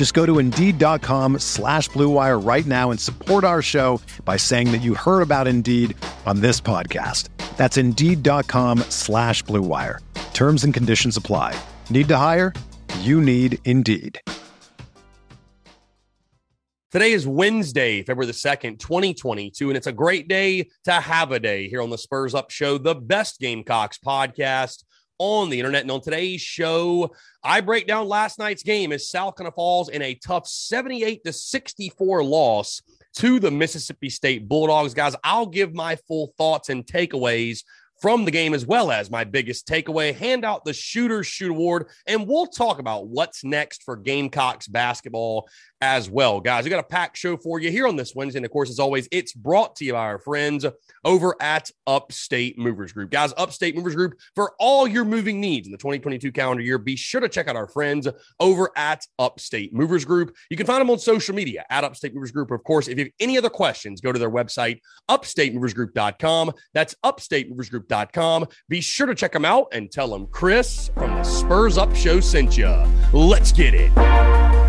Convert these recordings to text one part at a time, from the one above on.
Just go to Indeed.com slash BlueWire right now and support our show by saying that you heard about Indeed on this podcast. That's Indeed.com slash BlueWire. Terms and conditions apply. Need to hire? You need Indeed. Today is Wednesday, February the 2nd, 2022, and it's a great day to have a day here on the Spurs Up Show, the best Gamecocks podcast on the internet. And on today's show, I break down last night's game as South Carolina falls in a tough 78 to 64 loss to the Mississippi State Bulldogs. Guys, I'll give my full thoughts and takeaways from the game as well as my biggest takeaway, hand out the Shooter Shoot Award, and we'll talk about what's next for Gamecocks basketball as well. Guys, we got a packed show for you here on this Wednesday. And of course, as always, it's brought to you by our friends over at Upstate Movers Group. Guys, Upstate Movers Group, for all your moving needs in the 2022 calendar year, be sure to check out our friends over at Upstate Movers Group. You can find them on social media at Upstate Movers Group. Of course, if you have any other questions, go to their website, upstatemoversgroup.com. That's upstatemoversgroup.com. Be sure to check them out and tell them Chris from the Spurs Up Show sent you. Let's get it.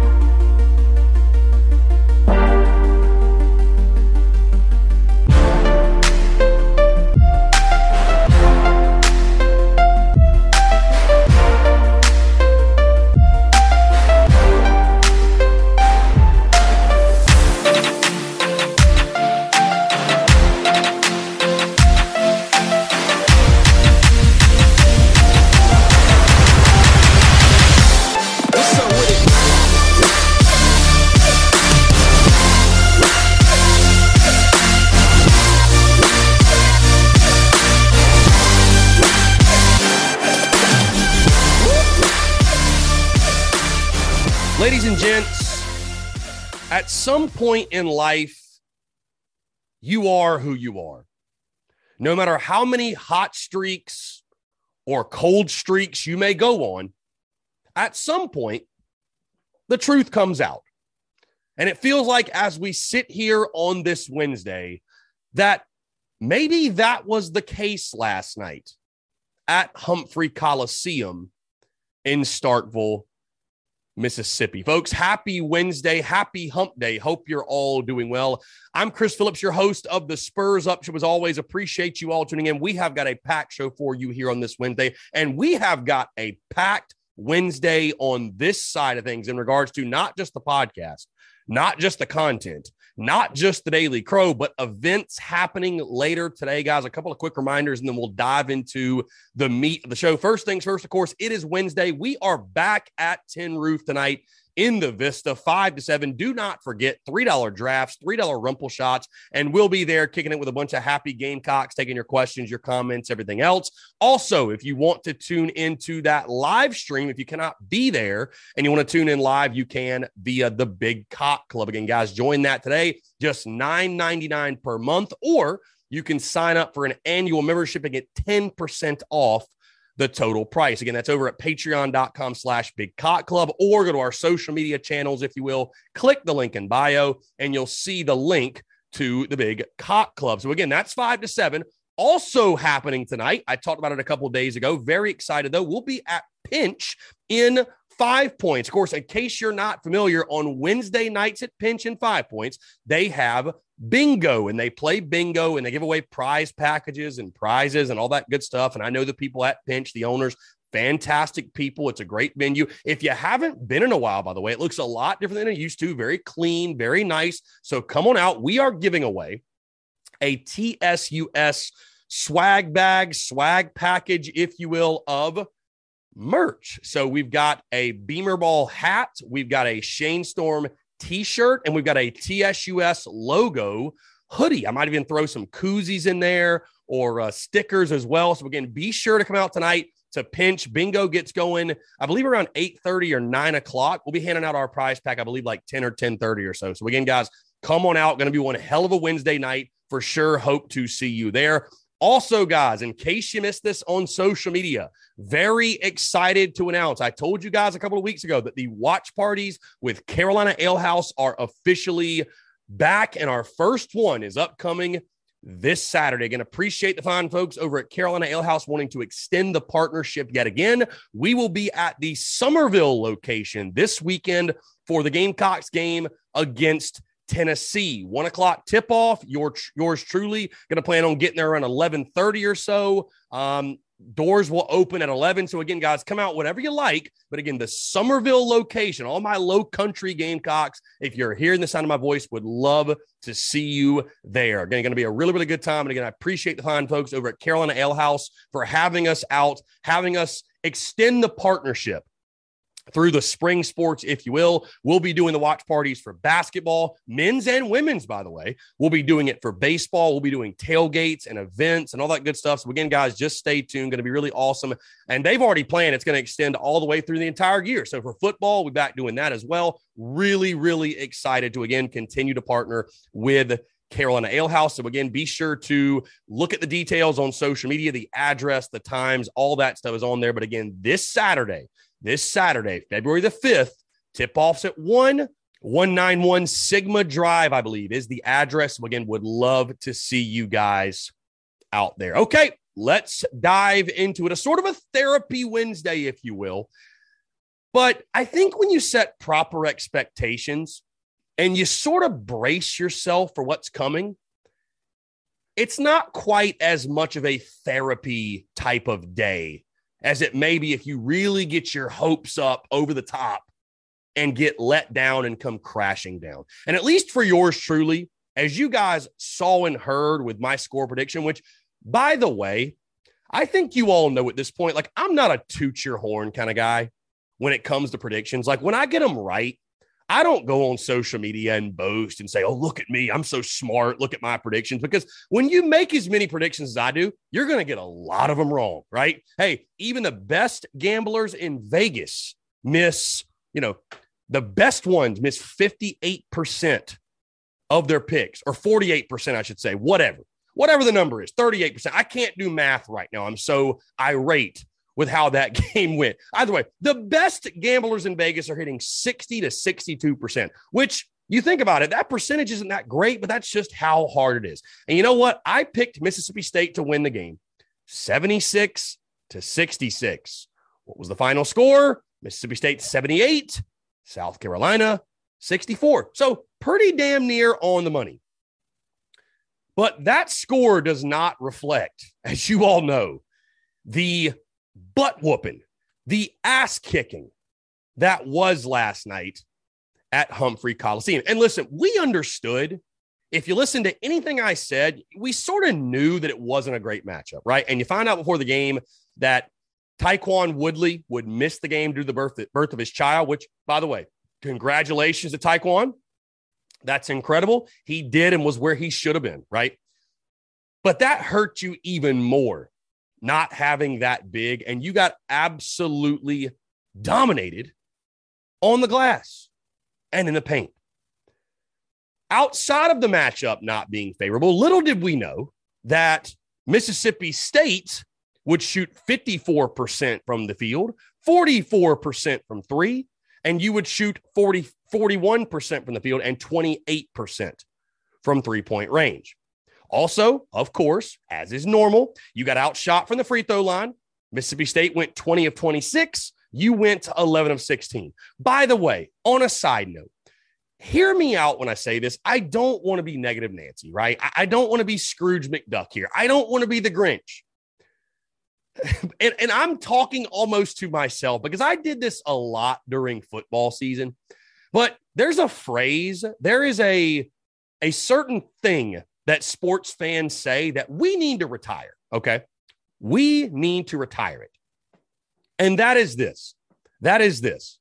At some point in life, you are who you are. No matter how many hot streaks or cold streaks you may go on, at some point, the truth comes out. And it feels like as we sit here on this Wednesday, that maybe that was the case last night at Humphrey Coliseum in Starkville, Mississippi. Folks, happy Wednesday. Happy hump day. Hope you're all doing well. I'm Chris Phillips, your host of the Spurs Up Show. As always, appreciate you all tuning in. We have got a packed show for you here on this Wednesday, and we have got a packed Wednesday on this side of things in regards to not just the podcast, not just the content, not just the Daily Crow, but events happening later today, guys. A couple of quick reminders, and then we'll dive into the meat of the show. First things first, of course, it is Wednesday. We are back at Tin Roof tonight in the Vista, five to seven. Do not forget $3 drafts, $3 rumple shots, and we'll be there kicking it with a bunch of happy Gamecocks, taking your questions, your comments, everything else. Also, if you want to tune into that live stream, if you cannot be there and you want to tune in live, you can via the Big Cock Club. Again, guys, join that today, just $9.99 per month, or you can sign up for an annual membership and get 10% off the total price. Again, that's over at patreon.com slash big cock club or go to our social media channels, if you will. Click the link in bio and you'll see the link to the big cock club. So again, that's five to seven. Also happening tonight. I talked about it a couple days ago. Very excited though. We'll be at Pinch in Five Points. Of course, in case you're not familiar, on Wednesday nights at Pinch and Five Points, they have bingo and they play bingo and they give away prize packages and prizes and all that good stuff. And I know the people at Pinch, the owners, fantastic people. It's a great venue. If you haven't been in a while, by the way, it looks a lot different than it used to. Very clean, very nice. So come on out. We are giving away a TSUS swag bag, swag package, if you will, of merch. So we've got a Beamer Ball hat, we've got a Shane Storm t shirt, and we've got a TSUS logo hoodie. I might even throw some koozies in there or uh, stickers as well. So again, be sure to come out tonight to pinch. Bingo gets going, I believe around 8:30 or 9 o'clock. We'll be handing out our prize pack, I believe like 10 or 10:30 or so. So again, guys, come on out. Gonna be one hell of a Wednesday night for sure. Hope to see you there. Also, guys, in case you missed this on social media, very excited to announce. I told you guys a couple of weeks ago that the watch parties with Carolina Ale House are officially back, and our first one is upcoming this Saturday. Again, appreciate the fine folks over at Carolina Ale House wanting to extend the partnership yet again. We will be at the Summerville location this weekend for the Gamecocks game against Tennessee. One o'clock tip off. Your, yours truly going to plan on getting there around 1130 or so. Um, Doors will open at 11. So, again, guys, come out whatever you like. But again, the Summerville location, all my low country Gamecocks, if you're hearing the sound of my voice, would love to see you there. Again, going to be a really, really good time. And again, I appreciate the fine folks over at Carolina Ale House for having us out, having us extend the partnership through the spring sports, if you will. We'll be doing the watch parties for basketball, men's and women's, by the way. We'll be doing it for baseball. We'll be doing tailgates and events and all that good stuff. So, again, guys, just stay tuned. Going to be really awesome. And they've already planned it's going to extend all the way through the entire year. So, for football, we'll be back doing that as well. Really, really excited to, again, continue to partner with Carolina Ale House. So, again, be sure to look at the details on social media, the address, the times, all that stuff is on there. But again, this Saturday, this Saturday, February the 5th. Tip offs at 1. 191 Sigma Drive, I believe, is the address. Again, would love to see you guys out there. Okay, let's dive into it. A sort of a therapy Wednesday, if you will. But I think when you set proper expectations and you sort of brace yourself for what's coming, it's not quite as much of a therapy type of day as it may be if you really get your hopes up over the top and get let down and come crashing down. And at least for yours truly, as you guys saw and heard with my score prediction, which by the way, I think you all know at this point, like I'm not a toot your horn kind of guy when it comes to predictions. Like when I get them right, I don't go on social media and boast and say, oh, look at me. I'm so smart. Look at my predictions. Because when you make as many predictions as I do, you're going to get a lot of them wrong, right? Hey, even the best gamblers in Vegas miss, you know, the best ones miss 58% of their picks, or 48%, I should say, whatever. Whatever the number is, 38%. I can't do math right now. I'm so irate with how that game went. Either way, the best gamblers in Vegas are hitting 60 to 62%, which you think about it, that percentage isn't that great, but that's just how hard it is. And you know what? I picked Mississippi State to win the game 76 to 66. What was the final score? Mississippi State 78, South Carolina 64. So pretty damn near on the money. But that score does not reflect, as you all know, the butt whooping, the ass kicking that was last night at Humphrey Coliseum. And listen, we understood. If you listen to anything I said, we sort of knew that it wasn't a great matchup, right? And you find out before the game that Tyquan Woodley would miss the game due to the birth, birth of his child, which, by the way, congratulations to Tyquan. That's incredible. He did and was where he should have been, right? But that hurt you even more not having that big, and you got absolutely dominated on the glass and in the paint. Outside of the matchup not being favorable, little did we know that Mississippi State would shoot 54% from the field, 44% from three, and you would shoot 40, 41% from the field and 28% from three point range. Also, of course, as is normal, you got outshot from the free throw line. Mississippi State went 20 of 26. You went 11 of 16. By the way, on a side note, hear me out when I say this. I don't want to be negative Nancy, right? I, don't want to be Scrooge McDuck here. I don't want to be the Grinch. and, and I'm talking almost to myself because I did this a lot during football season. But there's a phrase, there is a a certain thing that sports fans say that we need to retire. Okay. We need to retire it. And that is this. That is this.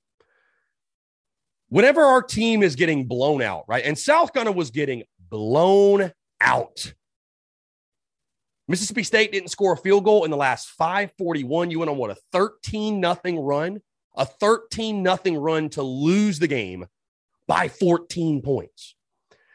Whenever our team is getting blown out, right? And South Carolina was getting blown out. Mississippi State didn't score a field goal in the last 541. You went on what a 13 nothing run, a 13 nothing run to lose the game by 14 points.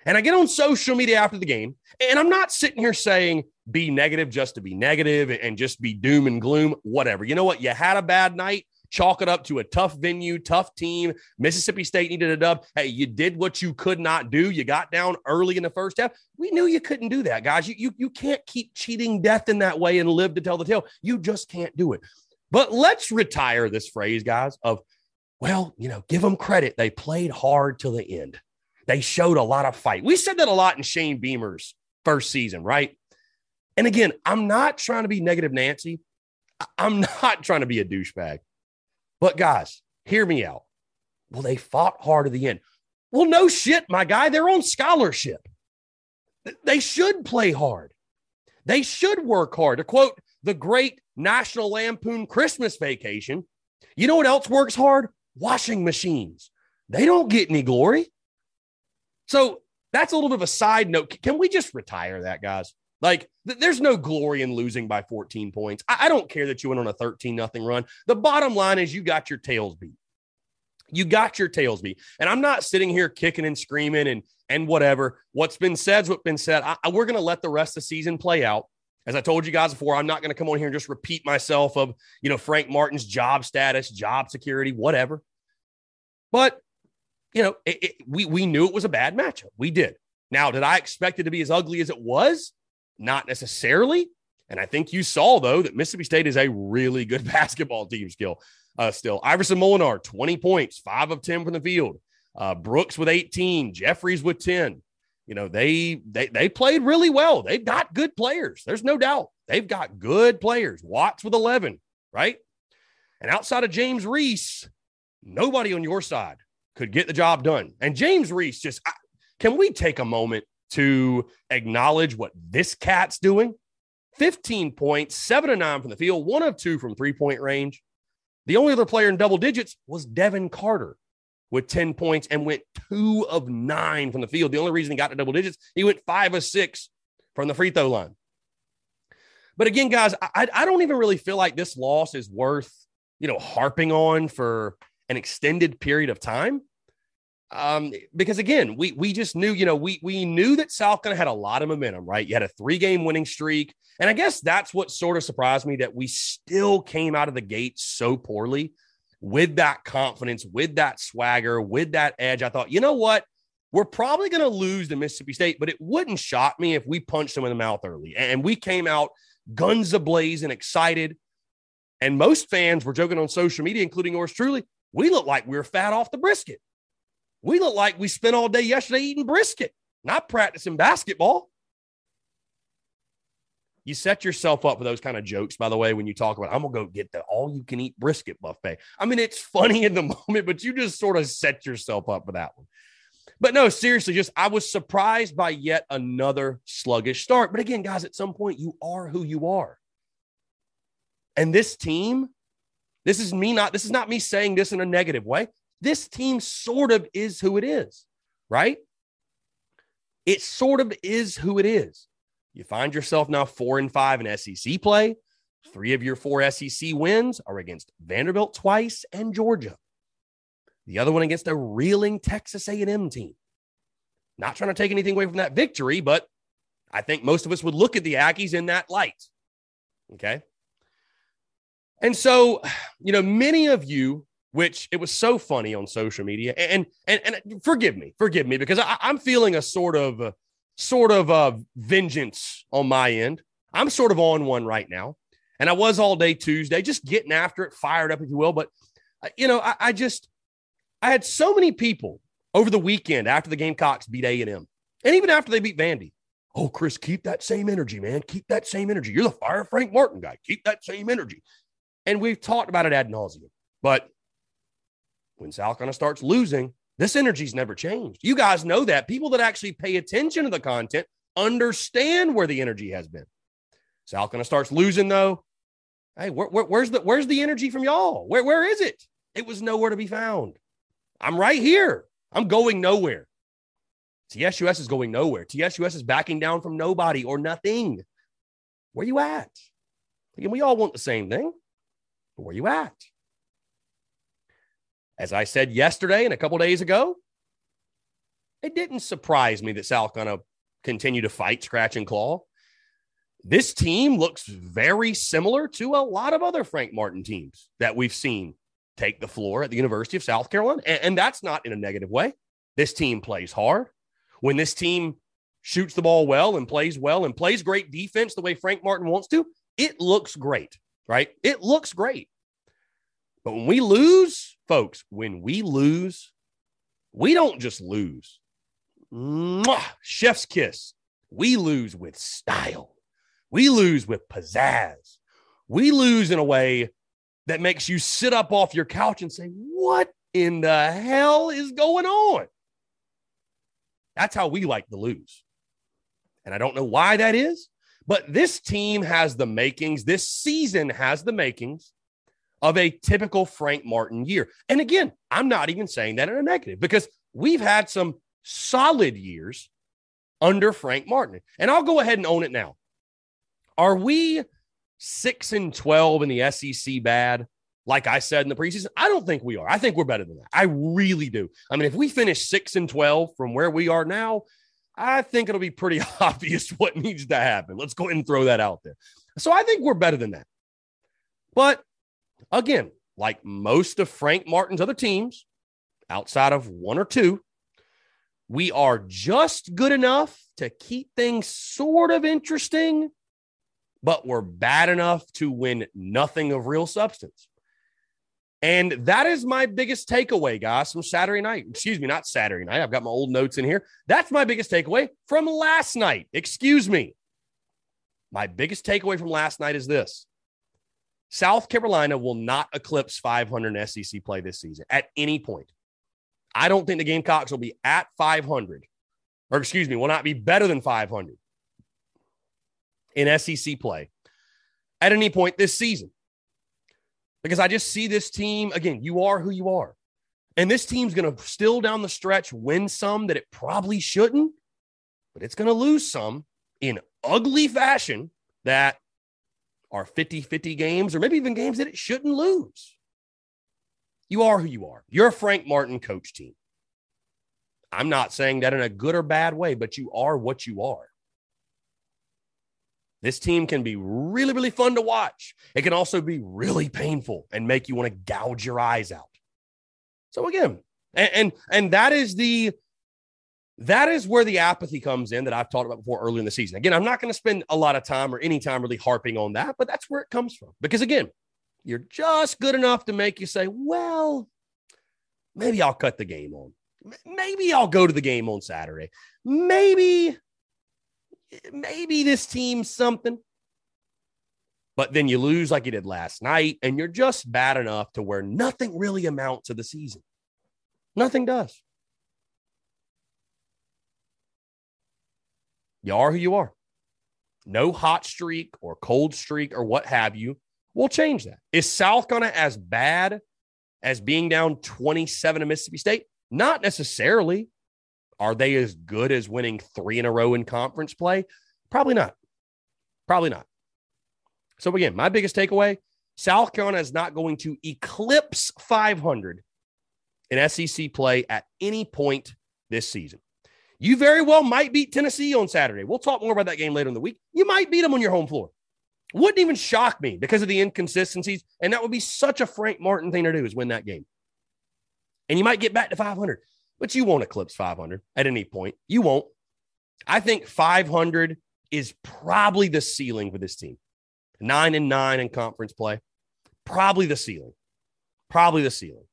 And I get on social media after the game, and I'm not sitting here saying be negative just to be negative and just be doom and gloom, whatever. You know what? You had a bad night. Chalk it up to a tough venue, tough team. Mississippi State needed a dub. Hey, you did what you could not do. You got down early in the first half. We knew you couldn't do that, guys. You, you, you can't keep cheating death in that way and live to tell the tale. You just can't do it. But let's retire this phrase, guys, of, well, you know, give them credit. They played hard till the end. They showed a lot of fight. We said that a lot in Shane Beamer's first season, right? And again, I'm not trying to be negative Nancy. I'm not trying to be a douchebag. But guys, hear me out. Well, they fought hard at the end. Well, no shit, my guy. They're on scholarship. They should play hard. They should work hard. To quote the great National Lampoon Christmas Vacation, you know what else works hard? Washing machines. They don't get any glory. So that's a little bit of a side note. Can we just retire that, guys? Like, th- there's no glory in losing by 14 points. I, I don't care that you went on a 13 nothing run. The bottom line is you got your tails beat. You got your tails beat. And I'm not sitting here kicking and screaming and and whatever. What's been said's what's been said. I, I, we're going to let the rest of the season play out. As I told you guys before, I'm not going to come on here and just repeat myself of, you know, Frank Martin's job status, job security, whatever. But you know, it, it, we we knew it was a bad matchup. We did. Now, did I expect it to be as ugly as it was? Not necessarily. And I think you saw though that Mississippi State is a really good basketball team skill. Uh, still, Iverson Molinar, 20 points, five of 10 from the field. Uh, Brooks with 18, Jeffries with 10. You know, they they they played really well. They've got good players. There's no doubt. They've got good players. Watts with 11, right? And outside of James Reese, nobody on your side could get the job done. And James Reese just I, can we take a moment to acknowledge what this cat's doing? 15 points, seven to nine from the field, one of two from three point range. The only other player in double digits was Devin Carter with 10 points and went two of nine from the field. The only reason he got to double digits, he went five of six from the free throw line. But again, guys, I, I don't even really feel like this loss is worth, you know, harping on for an extended period of time. Um, because again, we we just knew, you know, we we knew that South Carolina had a lot of momentum, right? You had a three game winning streak, and I guess that's what sort of surprised me that we still came out of the gate so poorly with that confidence, with that swagger, with that edge. I thought, you know what? We're probably going to lose to Mississippi State, but it wouldn't shock me if we punched them in the mouth early. And we came out guns ablaze and excited. And most fans were joking on social media, including yours truly. We look like we are fat off the brisket. We look like we spent all day yesterday eating brisket, not practicing basketball. You set yourself up for those kind of jokes, by the way, when you talk about, I'm going to go get the all you can eat brisket buffet. I mean, it's funny in the moment, but you just sort of set yourself up for that one. But no, seriously, just I was surprised by yet another sluggish start. But again, guys, at some point, you are who you are. And this team this is me not, this is not me saying this in a negative way. This team sort of is who it is, right? It sort of is who it is. You find yourself now four and five in SEC play. Three of your four SEC wins are against Vanderbilt twice and Georgia. The other one against a reeling Texas A&M team. Not trying to take anything away from that victory, but I think most of us would look at the Aggies in that light. Okay. And so, you know, many of you, which it was so funny on social media, and and and forgive me, forgive me, because I, am feeling a sort of uh, sort of uh, vengeance on my end. I'm sort of on one right now, and I was all day Tuesday, just getting after it, fired up, if you will. But uh, you know, I, I just I had so many people over the weekend after the Gamecocks beat A and M, and even after they beat Vandy. Oh, Chris, keep that same energy, man. Keep that same energy. You're the fire Frank Martin guy. Keep that same energy. And we've talked about it ad nauseum. But when South Carolina starts losing, this energy's never changed. You guys know that. People that actually pay attention to the content understand where the energy has been. South Carolina starts losing though. Hey, where, where, where's the where's the energy from y'all? Where where is it? It was nowhere to be found. I'm right here. I'm going nowhere. TSUS is going nowhere. TSUS is backing down from nobody or nothing. Where you at? Again, we all want the same thing. But where you at? As I said yesterday and a couple days ago, it didn't surprise me that South going to continue to fight, scratch, and claw. This team looks very similar to a lot of other Frank Martin teams that we've seen take the floor at the University of South Carolina. And, and that's not in a negative way. This team plays hard. When this team shoots the ball well and plays well and plays great defense the way Frank Martin wants to, it looks great, right? It looks great. But when we lose, folks, when we lose, we don't just lose. Mwah, chef's kiss. We lose with style. We lose with pizzazz. We lose in a way that makes you sit up off your couch and say, What in the hell is going on? That's how we like to lose. And I don't know why that is, but this team has the makings, this season has the makings of a typical Frank Martin year. And again, I'm not even saying that in a negative because we've had some solid years under Frank Martin. And I'll go ahead and own it now. Are we 6 and 12 in the SEC bad? Like I said in the preseason, I don't think we are. I think we're better than that. I really do. I mean, if we finish 6 and 12 from where we are now, I think it'll be pretty obvious what needs to happen. Let's go ahead and throw that out there. So I think we're better than that. But again, like most of Frank Martin's other teams, outside of one or two, we are just good enough to keep things sort of interesting, but we're bad enough to win nothing of real substance. And that is my biggest takeaway, guys, from Saturday night. Excuse me, not Saturday night. I've got my old notes in here. That's my biggest takeaway from last night. Excuse me. My biggest takeaway from last night is this South Carolina will not eclipse 500 in SEC play this season at any point. I don't think the Gamecocks will be at 500, or excuse me, will not be better than 500 in SEC play at any point this season. Because I just see this team again, you are who you are. And this team's going to still down the stretch win some that it probably shouldn't, but it's going to lose some in ugly fashion that are 50 50 games or maybe even games that it shouldn't lose. You are who you are. You're a Frank Martin coach team. I'm not saying that in a good or bad way, but you are what you are. This team can be really, really fun to watch. It can also be really painful and make you want to gouge your eyes out. So again, and, and and, that is the that is where the apathy comes in that I've talked about before early in the season. Again, I'm not going to spend a lot of time or any time really harping on that, but that's where it comes from. Because again, you're just good enough to make you say, well, maybe I'll cut the game on. Maybe I'll go to the game on Saturday. Maybe, maybe this team's something. But then you lose like you did last night, and you're just bad enough to where nothing really amounts to the season. Nothing does. You are who you are. No hot streak or cold streak or what have you We'll change that. Is South Carolina as bad as being down 27 to Mississippi State? Not necessarily. Are they as good as winning three in a row in conference play? Probably not. Probably not. So, again, my biggest takeaway South Carolina is not going to eclipse 500 in SEC play at any point this season. You very well might beat Tennessee on Saturday. We'll talk more about that game later in the week. You might beat them on your home floor. Wouldn't even shock me because of the inconsistencies. And that would be such a Frank Martin thing to do is win that game. And you might get back to 500, but you won't eclipse 500 at any point. You won't. I think 500 is probably the ceiling for this team. Nine and nine in conference play. Probably the ceiling. Probably the ceiling.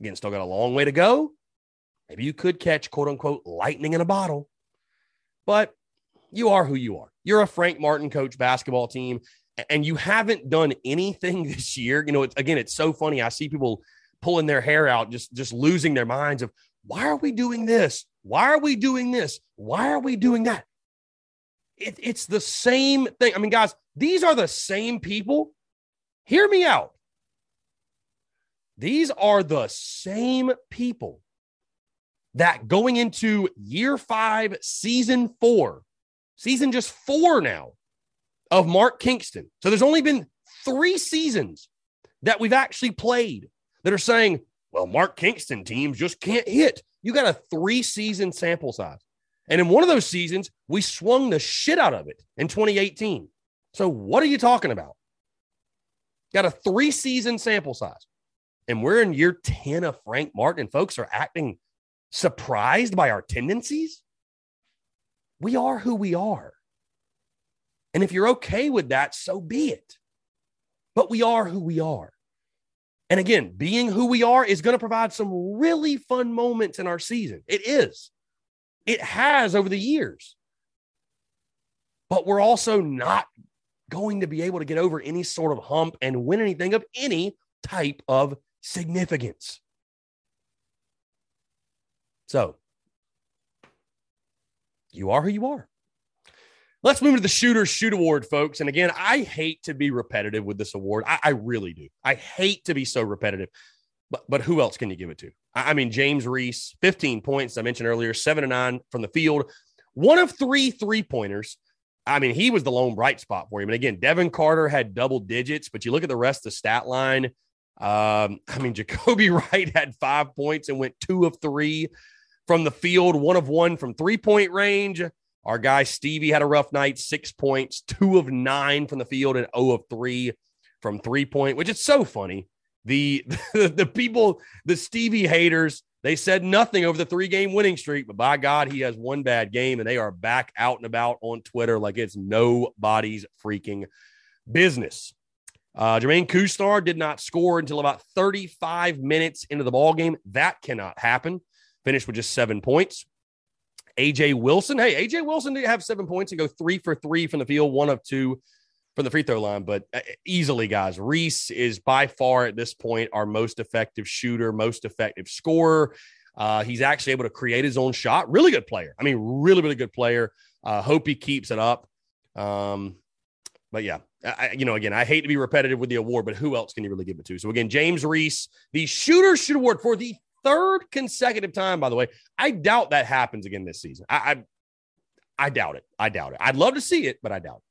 Again, still got a long way to go. Maybe you could catch quote unquote lightning in a bottle, but you are who you are. You're a Frank Martin coach basketball team, and you haven't done anything this year. You know, it's, again, it's so funny. I see people pulling their hair out, just just losing their minds of why are we doing this? Why are we doing this? Why are we doing that? It, it's the same thing. I mean, guys, these are the same people. Hear me out. These are the same people that going into year five, season four, season just four now of Mark Kingston. So there's only been three seasons that we've actually played that are saying, well, Mark Kingston teams just can't hit. You got a three season sample size. And in one of those seasons, we swung the shit out of it in 2018. So what are you talking about? Got a three season sample size. And we're in year 10 of Frank Martin, and folks are acting surprised by our tendencies. We are who we are. And if you're okay with that, so be it. But we are who we are. And again, being who we are is going to provide some really fun moments in our season. It is. It has over the years. But we're also not going to be able to get over any sort of hump and win anything of any type of significance. So, you are who you are. Let's move to the Shooter Shoot Award, folks. And again, I hate to be repetitive with this award. I, I, really do. I hate to be so repetitive. But but who else can you give it to? I, I mean, James Reese, 15 points, I mentioned earlier, seven to nine from the field, one of three three pointers. I mean, he was the lone bright spot for him. And again, Devin Carter had double digits, but you look at the rest of the stat line. Um, I mean, Jacobi Wright had five points and went two of three from the field, one of one from three point range. Our guy Stevie had a rough night, six points, two of nine from the field, and 0 of three from three point, which is so funny. The, the, the people, the Stevie haters, they said nothing over the three game winning streak, but by God, he has one bad game, and they are back out and about on Twitter like it's nobody's freaking business. Uh, Jermaine Couisnard did not score until about 35 minutes into the ball game. That cannot happen. Finished with just seven points. AJ Wilson. Hey, AJ Wilson did have seven points and go three for three from the field, one of two from the free throw line. But uh, easily, guys, Reese is by far at this point our most effective shooter, most effective scorer. Uh, he's actually able to create his own shot. Really good player. I mean, really, really good player. Uh, hope he keeps it up. Um, but yeah, I, you know, again, I hate to be repetitive with the award, but who else can you really give it to? So again, James Reese, the Shooter Shoot Award for the third consecutive time, by the way. I doubt that happens again this season. I, I, I doubt it. I doubt it. I'd love to see it, but I doubt it.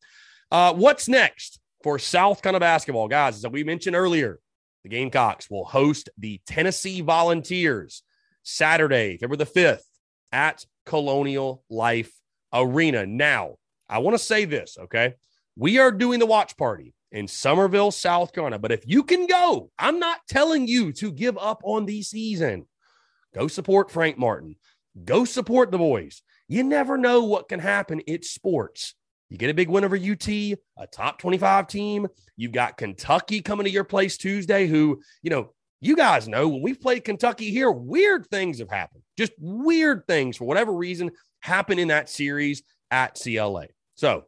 Uh, what's next for South Carolina basketball, guys? As we mentioned earlier, the Gamecocks will host the Tennessee Volunteers Saturday, February the 5th at Colonial Life Arena. Now, I want to say this, okay? We are doing the watch party in Summerville, South Carolina. But if you can go, I'm not telling you to give up on the season. Go support Frank Martin. Go support the boys. You never know what can happen. It's sports. You get a big win over UT, a top 25 team. You've got Kentucky coming to your place Tuesday, who, you know, you guys know when we've played Kentucky here, weird things have happened. Just weird things for whatever reason happen in that series at CLA. So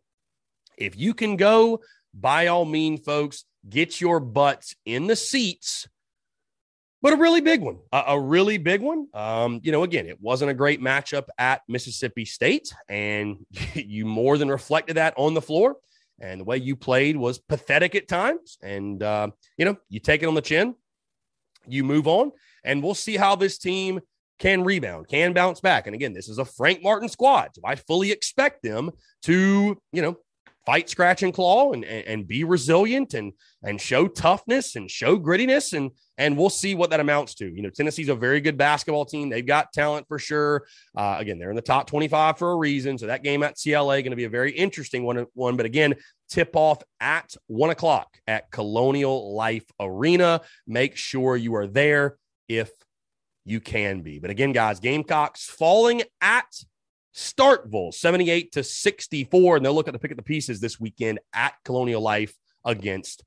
if you can go, by all means, folks, get your butts in the seats. But a really big one, a, really big one. Um, you know, again, it wasn't a great matchup at Mississippi State, and you more than reflected that on the floor. And the way you played was pathetic at times. And, uh, you know, you take it on the chin, you move on, and we'll see how this team can rebound, can bounce back. And again, this is a Frank Martin squad. So I fully expect them to, you know, fight, scratch, and claw and, and, and, be resilient and and show toughness and show grittiness. And and we'll see what that amounts to. You know, Tennessee's a very good basketball team. They've got talent for sure. Uh, again, they're in the top 25 for a reason. So that game at CLA going to be a very interesting one. One, but again, tip off at one o'clock at Colonial Life Arena. Make sure you are there if you can be. But again, guys, Gamecocks falling at Starkville 78 to 64. And they'll look at the pick of the pieces this weekend at Colonial Life against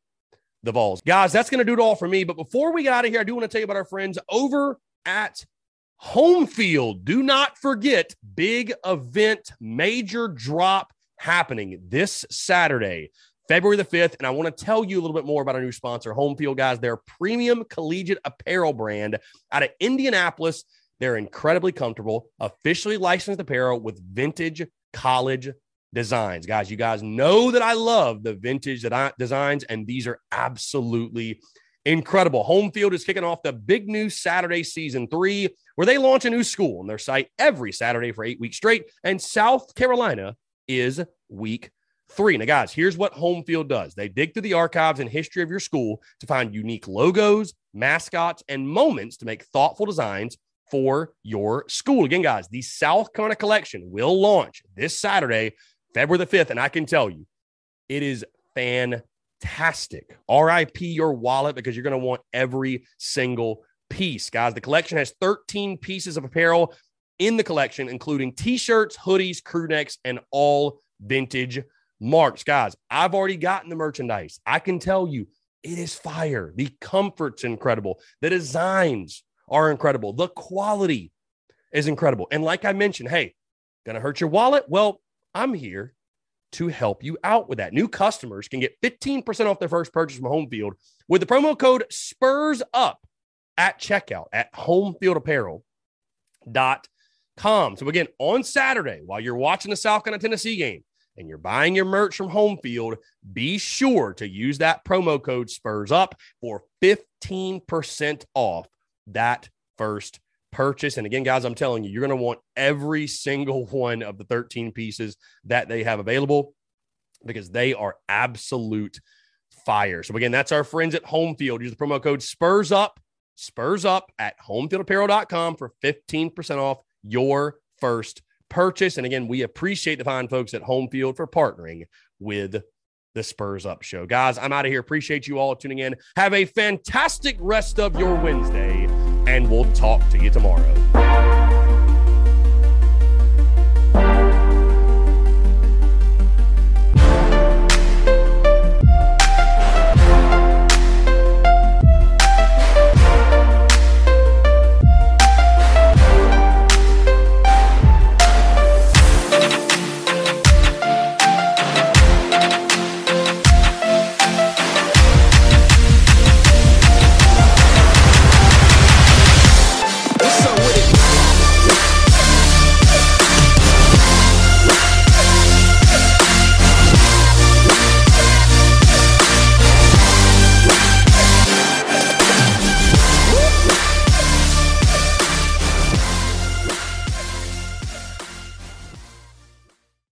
the Vols. Guys, that's going to do it all for me. But before we get out of here, I do want to tell you about our friends over at Home Field. Do not forget, big event, major drop happening this Saturday, February the 5th. And I want to tell you a little bit more about our new sponsor, Home Field, guys. Their premium collegiate apparel brand out of Indianapolis. They're incredibly comfortable, officially licensed apparel with vintage college designs. Guys, you guys know that I love the vintage designs, and these are absolutely incredible. Home field is kicking off the big new Saturday season three, where they launch a new school on their site every Saturday for eight weeks straight. And South Carolina is week three. Now, guys, here's what home field does they dig through the archives and history of your school to find unique logos, mascots, and moments to make thoughtful designs for your school. Again, guys, the South Carolina collection will launch this Saturday, February the 5th. And I can tell you, it is fantastic. RIP your wallet because you're going to want every single piece. Guys, the collection has 13 pieces of apparel in the collection, including t shirts, hoodies, crew necks, and all vintage marks. Guys, I've already gotten the merchandise. I can tell you it is fire. The comfort's incredible. The designs are incredible. The quality is incredible. And like I mentioned, hey, gonna hurt your wallet? Well, I'm here to help you out with that. New customers can get 15% off their first purchase from Home Field with the promo code SPURS UP at checkout at homefieldapparel.com. So again, on Saturday, while you're watching the South Carolina Tennessee game and you're buying your merch from Home Field, be sure to use that promo code SPURS UP for 15% off that first purchase. And again, guys, I'm telling you, you're going to want every single one of the 13 pieces that they have available because they are absolute fire. So again, that's our friends at Home Field. Use the promo code Spurs Up, Spurs Up at homefieldapparel.com for 15% off your first purchase. And again, we appreciate the fine folks at Home Field for partnering with the Spurs Up Show. Guys, I'm out of here. Appreciate you all tuning in. Have a fantastic rest of your Wednesday, and we'll talk to you tomorrow.